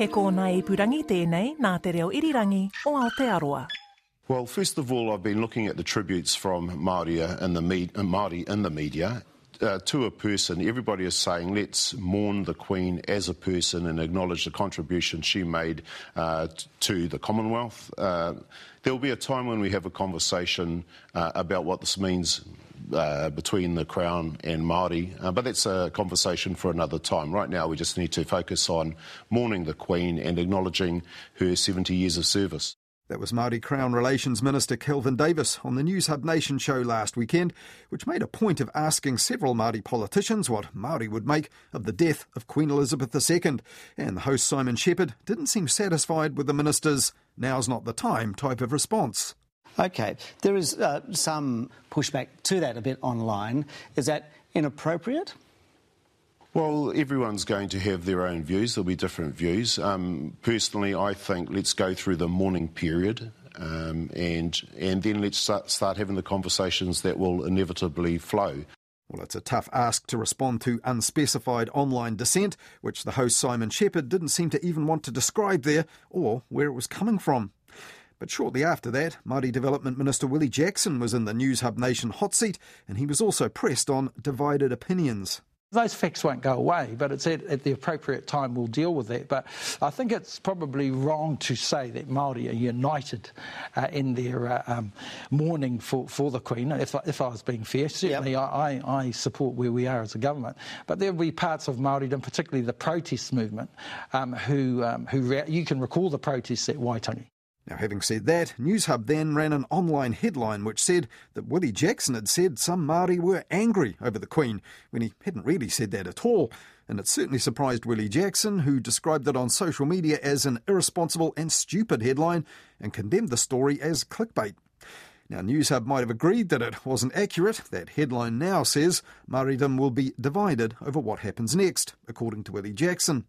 He kōna purangi tēnei nā te reo irirangi o Aotearoa. Well, first of all, I've been looking at the tributes from Māori in the, me- Māori in the media. Uh, to a person, everybody is saying, let's mourn the Queen as a person and acknowledge the contribution she made uh, to the Commonwealth. Uh, there will be a time when we have a conversation uh, about what this means uh, between the Crown and Māori, uh, but that's a conversation for another time. Right now, we just need to focus on mourning the Queen and acknowledging her 70 years of service. That was Māori Crown Relations Minister Kelvin Davis on the Newshub Nation show last weekend, which made a point of asking several Māori politicians what Māori would make of the death of Queen Elizabeth II. And the host Simon Shepherd didn't seem satisfied with the minister's now's not the time type of response. Okay, there is uh, some pushback to that a bit online. Is that inappropriate? Well, everyone's going to have their own views. There'll be different views. Um, personally, I think let's go through the mourning period um, and and then let's start, start having the conversations that will inevitably flow. Well, it's a tough ask to respond to unspecified online dissent, which the host Simon Shepherd didn't seem to even want to describe there or where it was coming from. But shortly after that, Māori Development Minister Willie Jackson was in the Newshub Nation hot seat, and he was also pressed on divided opinions. Those facts won't go away, but it's at, at, the appropriate time we'll deal with that. But I think it's probably wrong to say that Māori are united uh, in their uh, um, mourning for, for the Queen, if, if I was being fair. Certainly yep. I, I, support where we are as a government. But there will be parts of Māori, and particularly the protest movement, um, who, um, who re- you can recall the protests at Waitangi. Now, having said that, Newshub then ran an online headline which said that Willie Jackson had said some Māori were angry over the Queen, when he hadn't really said that at all. And it certainly surprised Willie Jackson, who described it on social media as an irresponsible and stupid headline and condemned the story as clickbait. Now, Newshub might have agreed that it wasn't accurate. That headline now says Māoridom will be divided over what happens next, according to Willie Jackson.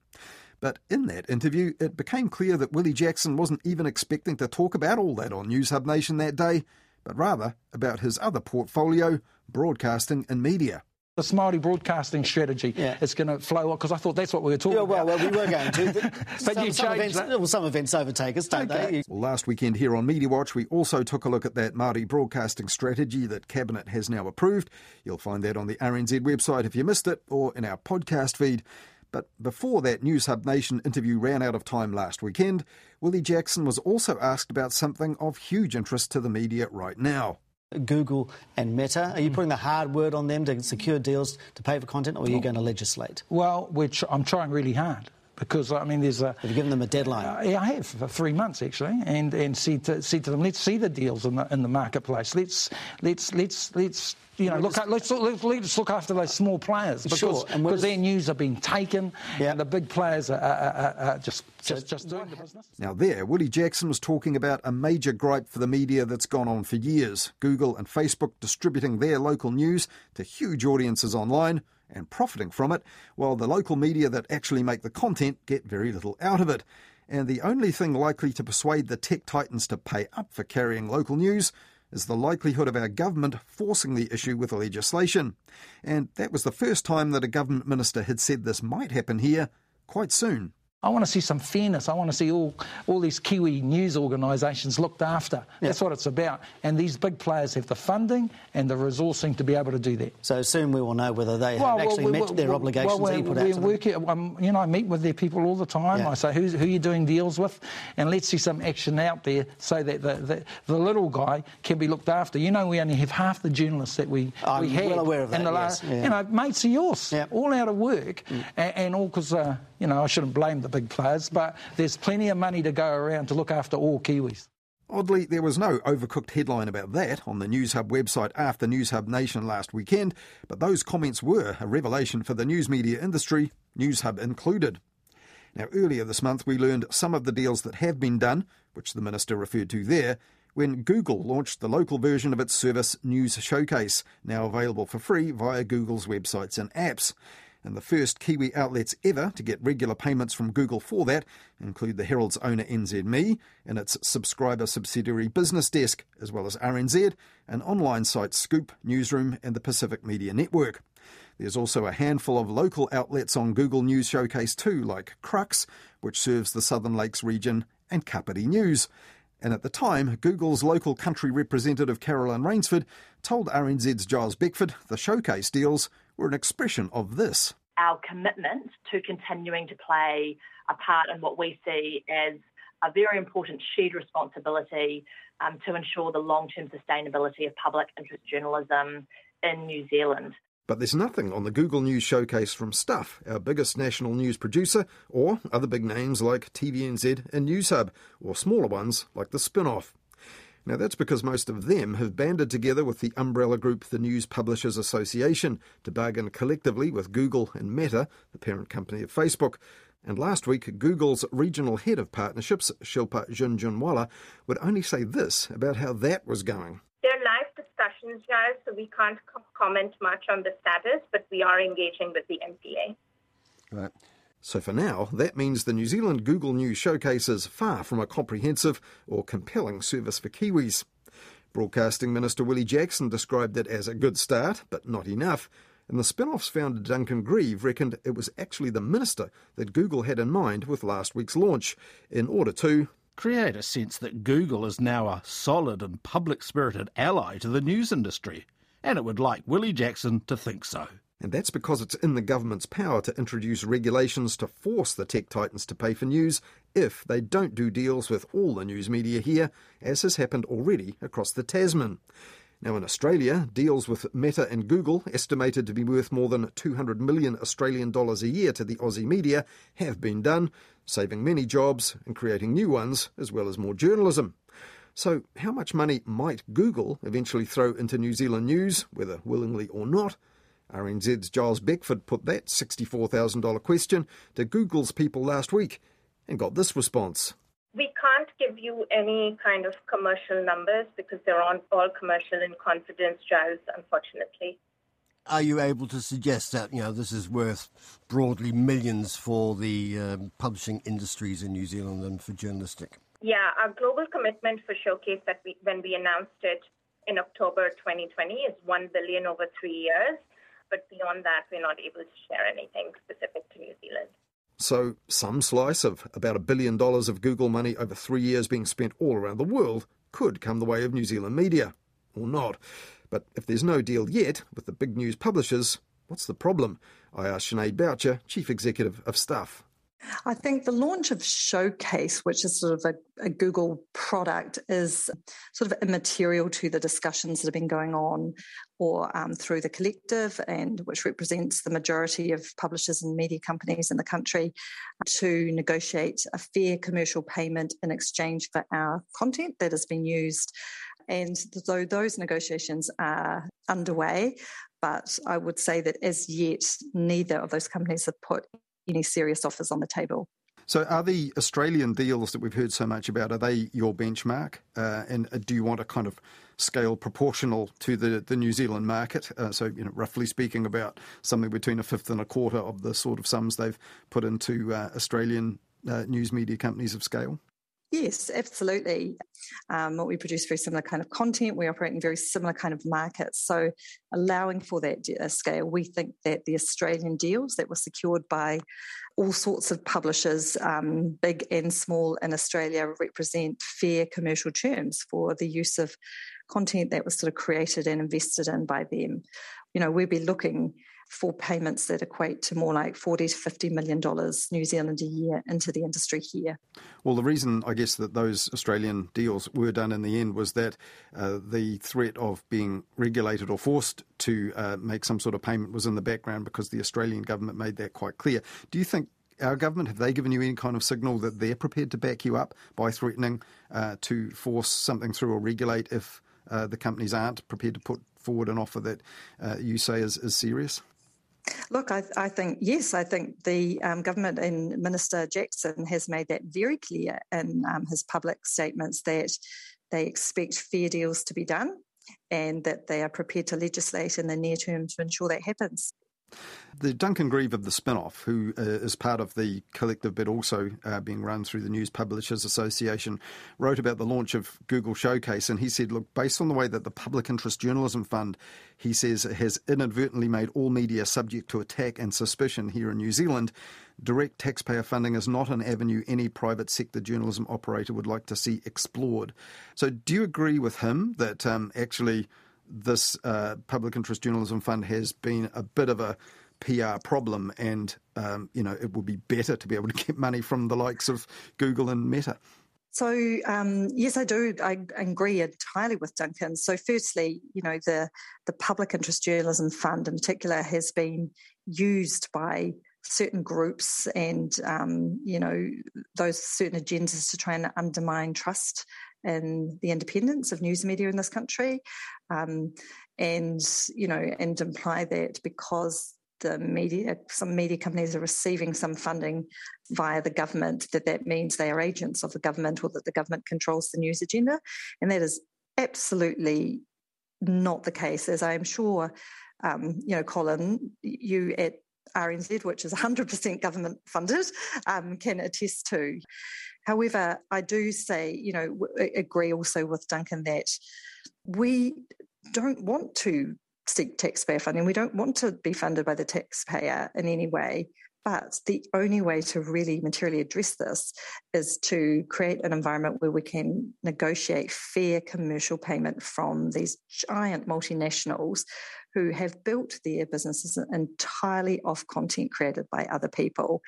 But in that interview, it became clear that Willie Jackson wasn't even expecting to talk about all that on Newshub Nation that day, but rather about his other portfolio, broadcasting and media. The Māori broadcasting strategy yeah. is going to flow up because I thought that's what we were talking yeah, well, about. Well, we were going to. but some, you some events, that. Well, some events overtake us, don't okay. they? Well, last weekend here on Media Watch, we also took a look at that Māori broadcasting strategy that Cabinet has now approved. You'll find that on the RNZ website if you missed it, or in our podcast feed. But before that Newshub Nation interview ran out of time last weekend, Willie Jackson was also asked about something of huge interest to the media right now. Google and Meta. Are you putting the hard word on them to secure deals to pay for content, or are you going to legislate? Well, which I'm trying really hard because I mean, there's a. Have you given them a deadline? Uh, yeah, I have for three months actually, and and see to see to them. Let's see the deals in the in the marketplace. Let's let's let's let's you know, look, let's, let's, let's look after those small players because sure. because their news are being taken yeah. and the big players are, are, are, are just, just, just doing the business. Now, there, Willie Jackson was talking about a major gripe for the media that's gone on for years Google and Facebook distributing their local news to huge audiences online and profiting from it, while the local media that actually make the content get very little out of it. And the only thing likely to persuade the tech titans to pay up for carrying local news is the likelihood of our government forcing the issue with legislation. And that was the first time that a government minister had said this might happen here quite soon. I want to see some fairness. I want to see all, all these Kiwi news organisations looked after. Yeah. That's what it's about. And these big players have the funding and the resourcing to be able to do that. So soon we will know whether they well, have actually well, met their obligations well, we put out to working, um, You know, I meet with their people all the time. Yeah. I say, Who's, who are you doing deals with? And let's see some action out there so that the, the, the, little guy can be looked after. You know, we only have half the journalists that we, I'm we had. well aware of that, the last, yes. You know, mates of yours, yeah. all out of work, mm. and, and, all because... Uh, you know, I shouldn't blame the big players, but there's plenty of money to go around to look after all Kiwis. Oddly, there was no overcooked headline about that on the Newshub website after Newshub Nation last weekend, but those comments were a revelation for the news media industry, Newshub included. Now, earlier this month, we learned some of the deals that have been done, which the minister referred to there, when Google launched the local version of its service News Showcase, now available for free via Google's websites and apps and the first Kiwi outlets ever to get regular payments from Google for that include the Herald's owner NZME and its subscriber subsidiary BusinessDesk, as well as RNZ, an online site Scoop, Newsroom, and the Pacific Media Network. There's also a handful of local outlets on Google News Showcase too, like Crux, which serves the Southern Lakes region, and Kapiti News. And at the time, Google's local country representative Caroline Rainsford told RNZ's Giles Beckford the showcase deals were an expression of this. Our commitment to continuing to play a part in what we see as a very important shared responsibility um, to ensure the long term sustainability of public interest journalism in New Zealand. But there's nothing on the Google News showcase from Stuff, our biggest national news producer, or other big names like TVNZ and Newshub, or smaller ones like the Spinoff. Now, that's because most of them have banded together with the umbrella group the News Publishers Association to bargain collectively with Google and Meta, the parent company of Facebook. And last week, Google's regional head of partnerships, Shilpa Jhunjhunwala, would only say this about how that was going. They're live discussions, guys, so we can't co- comment much on the status, but we are engaging with the NPA. Right. So for now, that means the New Zealand Google News Showcase is far from a comprehensive or compelling service for Kiwis. Broadcasting Minister Willie Jackson described it as a good start, but not enough. And the Spinoff's founder Duncan Grieve reckoned it was actually the minister that Google had in mind with last week's launch, in order to create a sense that Google is now a solid and public spirited ally to the news industry. And it would like Willie Jackson to think so. And that's because it's in the government's power to introduce regulations to force the tech titans to pay for news if they don't do deals with all the news media here, as has happened already across the Tasman. Now, in Australia, deals with Meta and Google, estimated to be worth more than 200 million Australian dollars a year to the Aussie media, have been done, saving many jobs and creating new ones, as well as more journalism. So, how much money might Google eventually throw into New Zealand news, whether willingly or not? RNZ's Giles Beckford put that $64,000 question to Google's people last week and got this response. We can't give you any kind of commercial numbers because they're all commercial in confidence, Giles, unfortunately. Are you able to suggest that you know this is worth broadly millions for the um, publishing industries in New Zealand and for journalistic? Yeah, our global commitment for Showcase that we when we announced it in October 2020 is 1 billion over 3 years but beyond that, we're not able to share anything specific to New Zealand. So, some slice of about a billion dollars of Google money over three years being spent all around the world could come the way of New Zealand media. Or not. But if there's no deal yet with the big news publishers, what's the problem? I asked Sinead Boucher, Chief Executive of Stuff. I think the launch of Showcase, which is sort of a, a, Google product, is sort of immaterial to the discussions that have been going on or um, through the collective, and which represents the majority of publishers and media companies in the country, to negotiate a fair commercial payment in exchange for our content that has been used. And so those negotiations are underway, but I would say that as yet, neither of those companies have put any serious offers on the table. So, are the Australian deals that we've heard so much about are they your benchmark? Uh, and uh, do you want a kind of scale proportional to the, the New Zealand market? Uh, so, you know, roughly speaking, about something between a fifth and a quarter of the sort of sums they've put into uh, Australian uh, news media companies of scale. Yes, absolutely. Um, we produce very similar kind of content. We operate in very similar kind of markets. So, allowing for that uh, scale, we think that the Australian deals that were secured by all sorts of publishers, um, big and small in Australia, represent fair commercial terms for the use of content that was sort of created and invested in by them. You know, we'd be looking for payments that equate to more like 40 to 50 million dollars New Zealand a year into the industry here. Well, the reason I guess that those Australian deals were done in the end was that uh, the threat of being regulated or forced to uh, make some sort of payment was in the background because the Australian government made that quite clear. Do you think our government have they given you any kind of signal that they're prepared to back you up by threatening uh, to force something through or regulate if uh, the companies aren't prepared to put forward an offer that uh, you say is, is serious? Look, I, I, think, yes, I think the um, government and Minister Jackson has made that very clear in um, his public statements that they expect fair deals to be done and that they are prepared to legislate in the near term to ensure that happens. The Duncan Grieve of the Spinoff, who uh, is part of the collective but also uh, being run through the News Publishers Association, wrote about the launch of Google Showcase, and he said, "Look, based on the way that the Public Interest Journalism Fund, he says, has inadvertently made all media subject to attack and suspicion here in New Zealand." Direct taxpayer funding is not an avenue any private sector journalism operator would like to see explored. So, do you agree with him that um, actually this uh, Public Interest Journalism Fund has been a bit of a PR problem, and um, you know it would be better to be able to get money from the likes of Google and Meta. So um, yes, I do. I agree entirely with Duncan. So firstly, you know the the Public Interest Journalism Fund in particular has been used by certain groups and um, you know those certain agendas to try and undermine trust in the independence of news media in this country, um, and you know and imply that because the media, some media companies are receiving some funding via the government, that that means they are agents of the government or that the government controls the news agenda. And that is absolutely not the case, as I am sure, um, you know, Colin, you at RNZ, which is 100% government funded, um, can attest to. However, I do say, you know, agree also with Duncan that we don't want to seek taxpayer funding. We don't want to be funded by the taxpayer in any way. But the only way to really materially address this is to create an environment where we can negotiate fair commercial payment from these giant multinationals who have built their businesses entirely off content created by other people.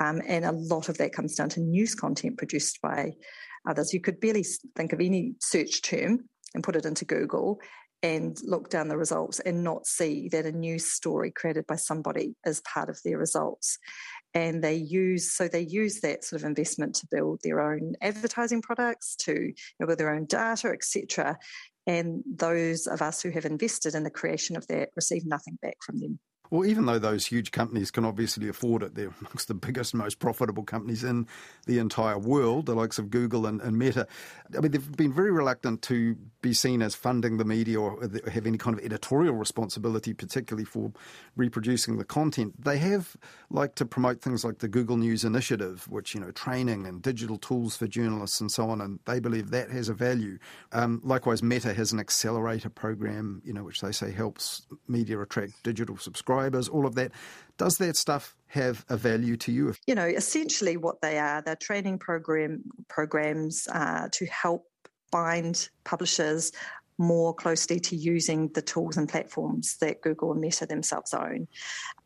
Um, and a lot of that comes down to news content produced by others. You could barely think of any search term and put it into Google and look down the results and not see that a news story created by somebody is part of their results. And they use so they use that sort of investment to build their own advertising products to you know, build their own data etc and those of us who have invested in the creation of that receive nothing back from them well, even though those huge companies can obviously afford it, they're amongst the biggest, most profitable companies in the entire world, the likes of Google and, and, Meta. I mean, they've been very reluctant to be seen as funding the media or have any kind of editorial responsibility, particularly for reproducing the content. They have liked to promote things like the Google News Initiative, which, you know, training and digital tools for journalists and so on, and they believe that has a value. Um, likewise, Meta has an accelerator program, you know, which they say helps media attract digital subscribers subscribers, all of that. Does that stuff have a value to you? You know, essentially what they are, they're training program programs uh, to help bind publishers more closely to using the tools and platforms that Google and Meta themselves own.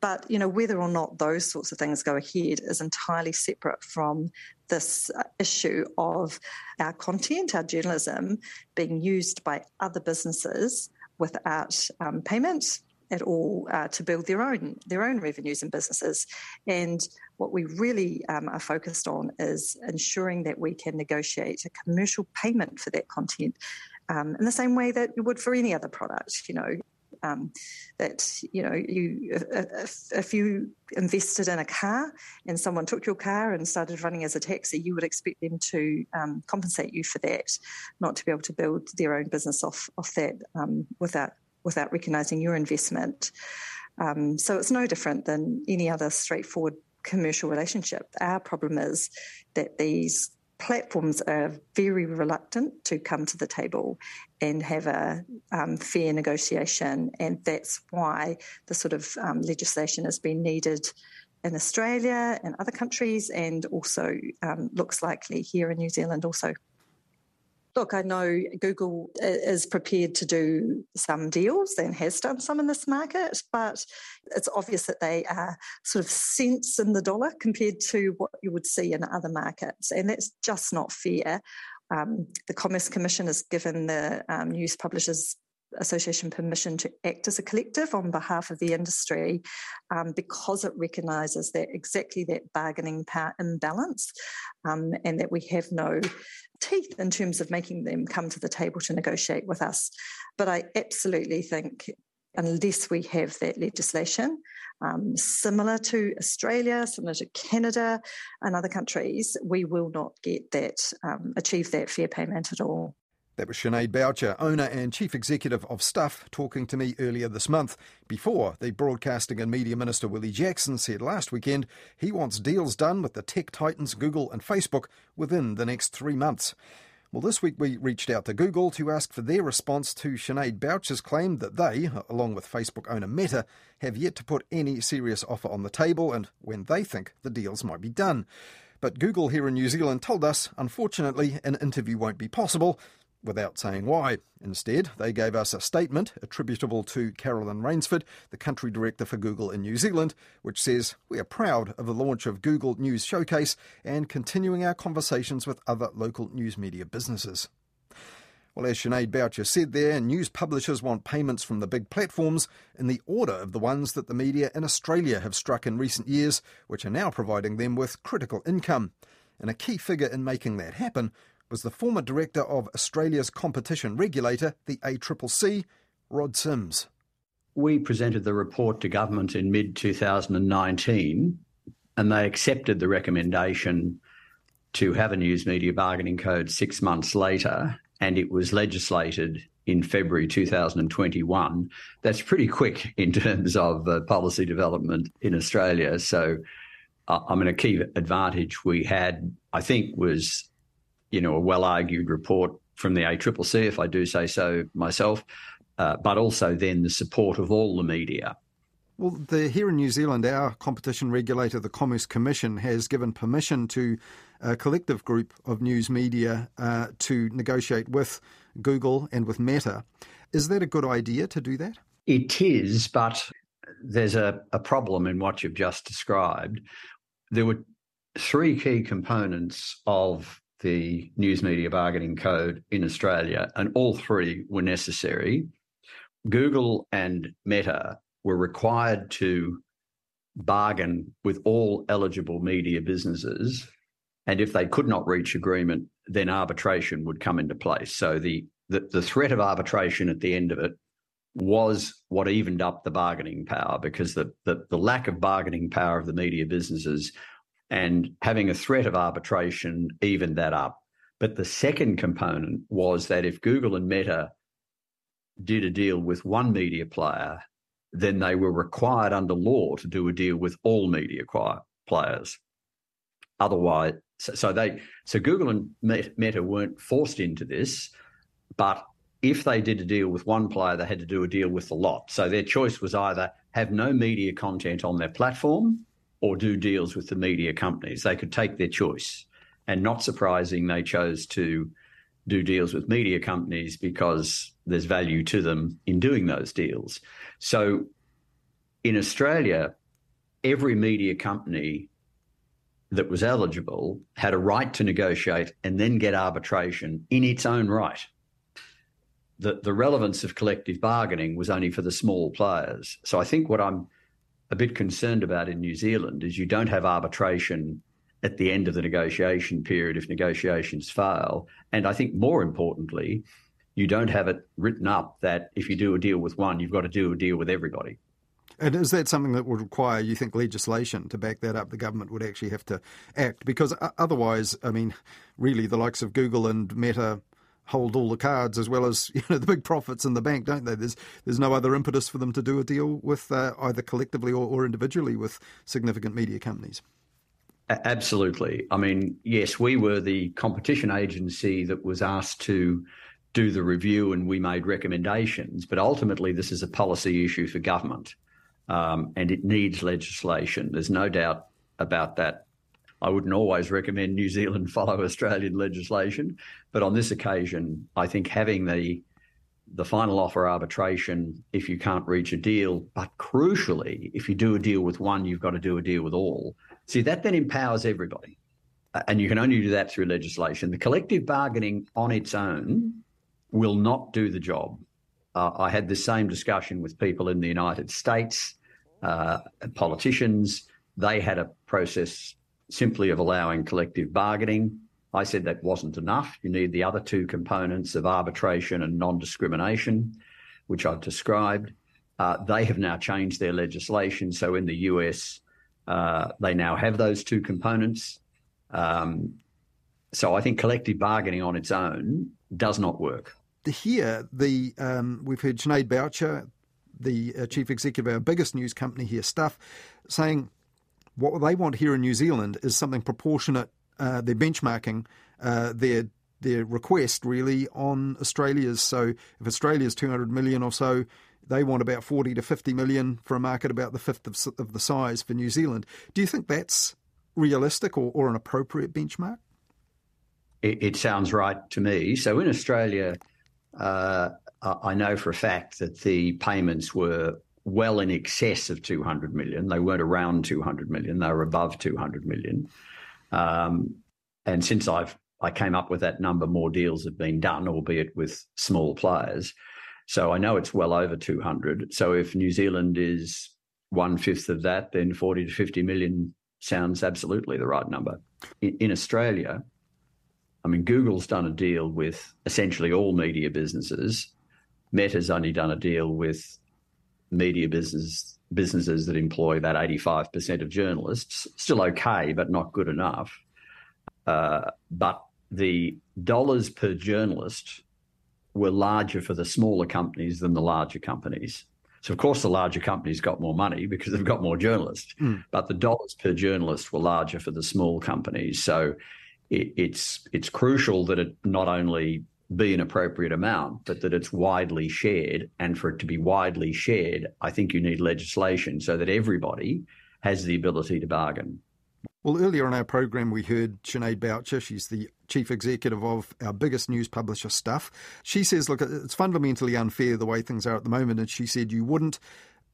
But you know whether or not those sorts of things go ahead is entirely separate from this issue of our content, our journalism being used by other businesses without um, payment at all uh, to build their own their own revenues and businesses. And what we really um, are focused on is ensuring that we can negotiate a commercial payment for that content um, in the same way that you would for any other product. You know. Um, that you know, you if, if, you invested in a car and someone took your car and started running as a taxi, you would expect them to um, compensate you for that, not to be able to build their own business off off that um, without without recognising your investment. Um, so it's no different than any other straightforward commercial relationship. Our problem is that these platforms are very reluctant to come to the table and have a um, fair negotiation, and that's why the sort of um, legislation has been needed in Australia and other countries, and also um, looks likely here in New Zealand also. Look, I know Google is prepared to do some deals and has done some in this market, but it's obvious that they are sort of cents in the dollar compared to what you would see in other markets. And that's just not fair. Um, the Commerce Commission has given the um, news publishers Association permission to act as a collective on behalf of the industry um, because it recognises that exactly that bargaining power imbalance um, and that we have no teeth in terms of making them come to the table to negotiate with us. But I absolutely think unless we have that legislation um, similar to Australia, similar to Canada and other countries, we will not get that, um, achieve that fair payment at all. That was Sinead Boucher, owner and chief executive of Stuff, talking to me earlier this month. Before, the Broadcasting and Media Minister Willie Jackson said last weekend he wants deals done with the tech titans Google and Facebook within the next three months. Well, this week we reached out to Google to ask for their response to Sinead Boucher's claim that they, along with Facebook owner Meta, have yet to put any serious offer on the table and when they think the deals might be done. But Google here in New Zealand told us, unfortunately, an interview won't be possible without saying why. Instead, they gave us a statement attributable to Carolyn Rainsford, the country director for Google in New Zealand, which says, We are proud of the launch of Google News Showcase and continuing our conversations with other local news media businesses. Well, as Sinead Boucher said there, news publishers want payments from the big platforms in the order of the ones that the media in Australia have struck in recent years, which are now providing them with critical income. And a key figure in making that happen was the former director of Australia's competition regulator, the ACCC, Rod Sims. We presented the report to government in mid 2019, and they accepted the recommendation to have a news media bargaining code six months later, and it was legislated in February 2021. That's pretty quick in terms of uh, policy development in Australia. So, uh, I mean, a key advantage we had, I think, was you know, a well argued report from the ACCC, if I do say so myself, uh, but also then the support of all the media. Well, the, here in New Zealand, our competition regulator, the Commerce Commission, has given permission to a collective group of news media uh, to negotiate with Google and with Meta. Is that a good idea to do that? It is, but there's a, a problem in what you've just described. There were three key components of the News Media Bargaining Code in Australia, and all three were necessary. Google and Meta were required to bargain with all eligible media businesses. And if they could not reach agreement, then arbitration would come into place. So the, the, the threat of arbitration at the end of it was what evened up the bargaining power because the, the, the lack of bargaining power of the media businesses and having a threat of arbitration evened that up. But the second component was that if Google and Meta did a deal with one media player, then they were required under law to do a deal with all media players. Otherwise, so they so Google and Meta weren't forced into this, but if they did a deal with one player, they had to do a deal with the lot. So their choice was either have no media content on their platform or do deals with the media companies. They could take their choice. And not surprising, they chose to do deals with media companies because there's value to them in doing those deals. So in Australia, every media company that was eligible had a right to negotiate and then get arbitration in its own right. The, the relevance of collective bargaining was only for the small players. So I think what I'm a bit concerned about in New Zealand is you don't have arbitration at the end of the negotiation period if negotiations fail. And I think more importantly, you don't have it written up that if you do a deal with one, you've got to do a deal with everybody. And is that something that would require, you think, legislation to back that up? The government would actually have to act because otherwise, I mean, really, the likes of Google and Meta hold all the cards as well as you know the big profits in the bank, don't they? There's there's no other impetus for them to do a deal with uh, either collectively or, or individually with significant media companies. Absolutely. I mean, yes, we were the competition agency that was asked to do the review and we made recommendations, but ultimately this is a policy issue for government um, and it needs legislation. There's no doubt about that I wouldn't always recommend New Zealand follow Australian legislation, but on this occasion, I think having the the final offer arbitration if you can't reach a deal, but crucially, if you do a deal with one, you've got to do a deal with all. See, that then empowers everybody. And you can only do that through legislation. The collective bargaining on its own will not do the job. Uh, I had the same discussion with people in the United States, uh, politicians. They had a process simply of allowing collective bargaining. I said that wasn't enough. You need the other two components of arbitration and non discrimination, which I've described. Uh, they have now changed their legislation. So in the US, uh, they now have those two components. Um, So I think collective bargaining on its own does not work. Here, the um, we've heard Sinead Boucher, the uh, chief executive of our biggest news company here, Stuff, saying what they want here in New Zealand is something proportionate. Uh, they're benchmarking uh, their their request really on Australia's. So if Australia's 200 million or so, they want about 40 to 50 million for a market about the fifth of, of the size for New Zealand. Do you think that's realistic or, or an appropriate benchmark? It, it, sounds right to me. So in Australia, uh, I know for a fact that the payments were well in excess of 200 million. They weren't around 200 million; they were above 200 million. Um, and since I've I came up with that number, more deals have been done, albeit with small players. So I know it's well over 200. So if New Zealand is one fifth of that, then 40 to 50 million sounds absolutely the right number. In, in, Australia, I mean, Google's done a deal with essentially all media businesses. Meta's only done a deal with media business businesses that employ about 85% of journalists. Still okay, but not good enough. Uh, but the dollars per journalist were larger for the smaller companies than the larger companies. So, of course, the larger companies got more money because they've got more journalists, mm. but the dollars per journalist were larger for the small companies. So, it, it's it's crucial that it not only be an appropriate amount, but that it's widely shared. And for it to be widely shared, I think you need legislation so that everybody has the ability to bargain. Well, earlier in our program, we heard Sinead Boucher. She's the chief executive of our biggest news publisher, Stuff. She says, look, it's fundamentally unfair the way things are at the moment. And she said you wouldn't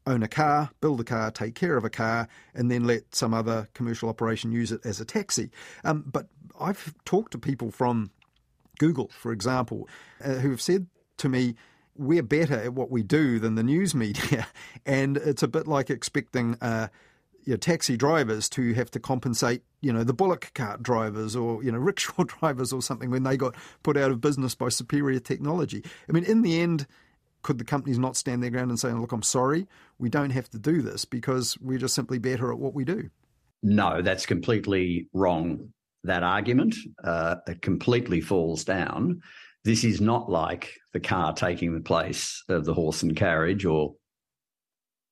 own a car, build a car, take care of a car, and then let some other commercial operation use it as a taxi. Um, but I've talked to people from Google, for example, uh, who have said to me, we're better at what we do than the news media. And it's a bit like expecting uh, taxi drivers to have to compensate, you know, the bullock cart drivers or, you know, rickshaw drivers or something when they got put out of business by superior technology. I mean, in the end, could the companies not stand their ground and say, look, I'm sorry, we don't have to do this because we're just simply better at what we do? No, that's completely wrong that argument. Uh, it completely falls down. This is not like the car taking the place of the horse and carriage or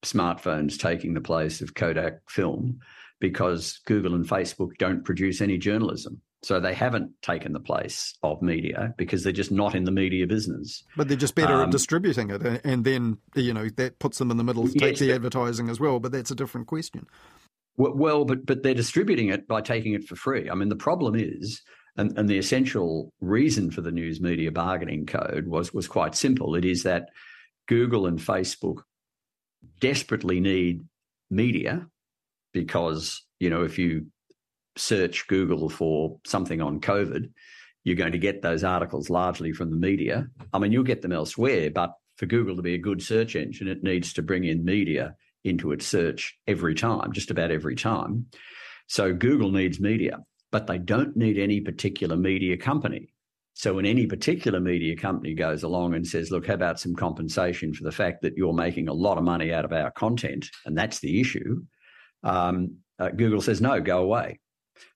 smartphones taking the place of Kodak film because Google and Facebook don't produce any journalism. So they haven't taken the place of media because they're just not in the media business. But they're just better um, at distributing it, and then you know that puts them in the middle to yes, take the advertising as well. But that's a different question. Well, but but they're distributing it by taking it for free. I mean, the problem is, and, and the essential reason for the news media bargaining code was was quite simple. It is that Google and Facebook desperately need media because you know if you search Google for something on COVID, you're going to get those articles largely from the media. I mean, you'll get them elsewhere, but for Google to be a good search engine, it needs to bring in media into its search every time, just about every time. So Google needs media, but they don't need any particular media company. So when any particular media company goes along and says, look, how about some compensation for the fact that you're making a lot of money out of our content, and that's the issue, um, uh, Google says, no, go away.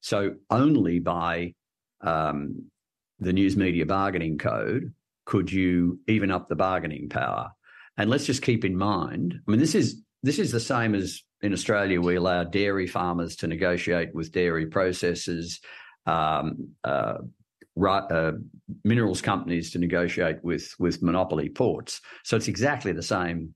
So only by um, the news media bargaining code could you even up the bargaining power. And let's just keep in mind, I mean, this is this is the same as in Australia. We allow dairy farmers to negotiate with dairy processors, um, uh, uh, minerals companies to negotiate with with monopoly ports. So it's exactly the same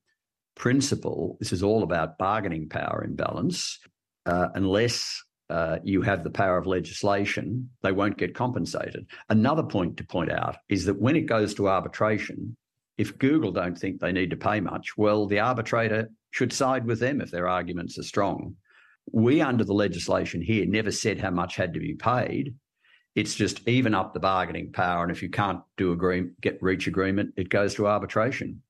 principle. This is all about bargaining power imbalance. Uh, unless uh, you have the power of legislation, they won't get compensated. Another point to point out is that when it goes to arbitration, if Google don't think they need to pay much, well, the arbitrator should side with them if their arguments are strong. We, under the legislation here, never said how much had to be paid. It's just even up the bargaining power, and if you can't do agree, get reach agreement, it goes to arbitration.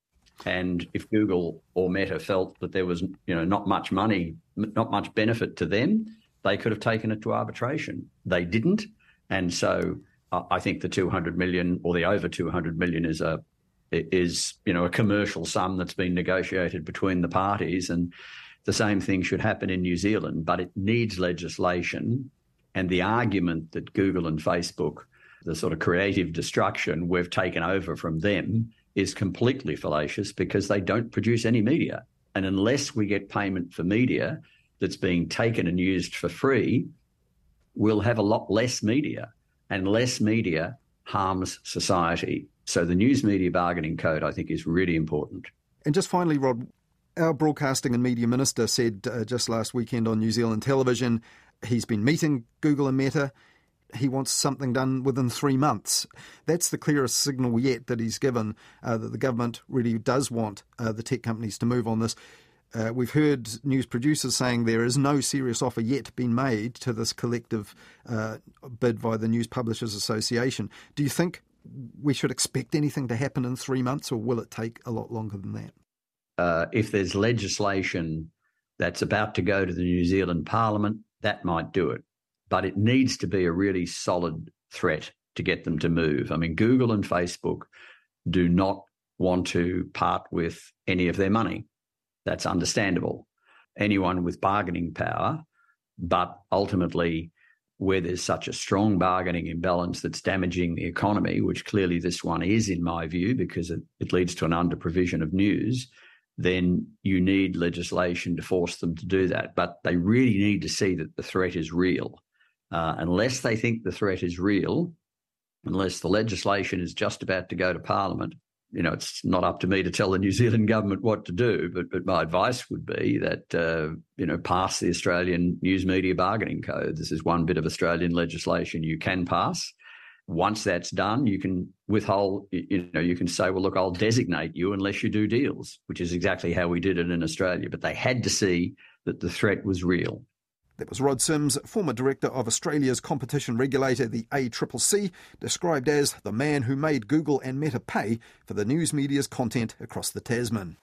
And if Google or Meta felt that there was, you know, not much money, not much benefit to them, they could have taken it to arbitration. They didn't, and so I think the 200 million or the over 200 million is a is you know a commercial sum that's been negotiated between the parties, and the same thing should happen in New Zealand. But it needs legislation And the argument that Google and Facebook, the sort of creative destruction we've taken over from them, is completely fallacious because they don't produce any media. And unless we get payment for media that's being taken and used for free, we'll have a lot less media. And less media harms society. So the News Media Bargaining Code, I think, is really important. And just finally, Rod, our Broadcasting and Media Minister said uh, just last weekend on New Zealand television he's been meeting Google and Meta. He wants something done within three months. That's the clearest signal yet that he's given uh, that the government really does want uh, the tech companies to move on this. Uh, we've heard news producers saying there is no serious offer yet been made to this collective uh, bid by the News Publishers Association. Do you think we should expect anything to happen in three months, or will it take a lot longer than that? Uh, if there's legislation that's about to go to the New Zealand Parliament, that might do it. But it needs to be a really solid threat to get them to move. I mean, Google and Facebook do not want to part with any of their money. That's understandable. Anyone with bargaining power, but ultimately, where there's such a strong bargaining imbalance that's damaging the economy, which clearly this one is, in my view, because it, it leads to an under provision of news, then you need legislation to force them to do that. But they really need to see that the threat is real. Uh, unless they think the threat is real, unless the legislation is just about to go to Parliament, you know, it's not up to me to tell the New Zealand government what to do, but, but my advice would be that, uh, you know, pass the Australian News Media Bargaining Code. This is one bit of Australian legislation you can pass. Once that's done, you can withhold, you know, you can say, well, look, I'll designate you unless you do deals, which is exactly how we did it in Australia. But they had to see that the threat was real. That was Rod Sims, former director of Australia's competition regulator, the ACCC, described as the man who made Google and Meta pay for the news media's content across the Tasman.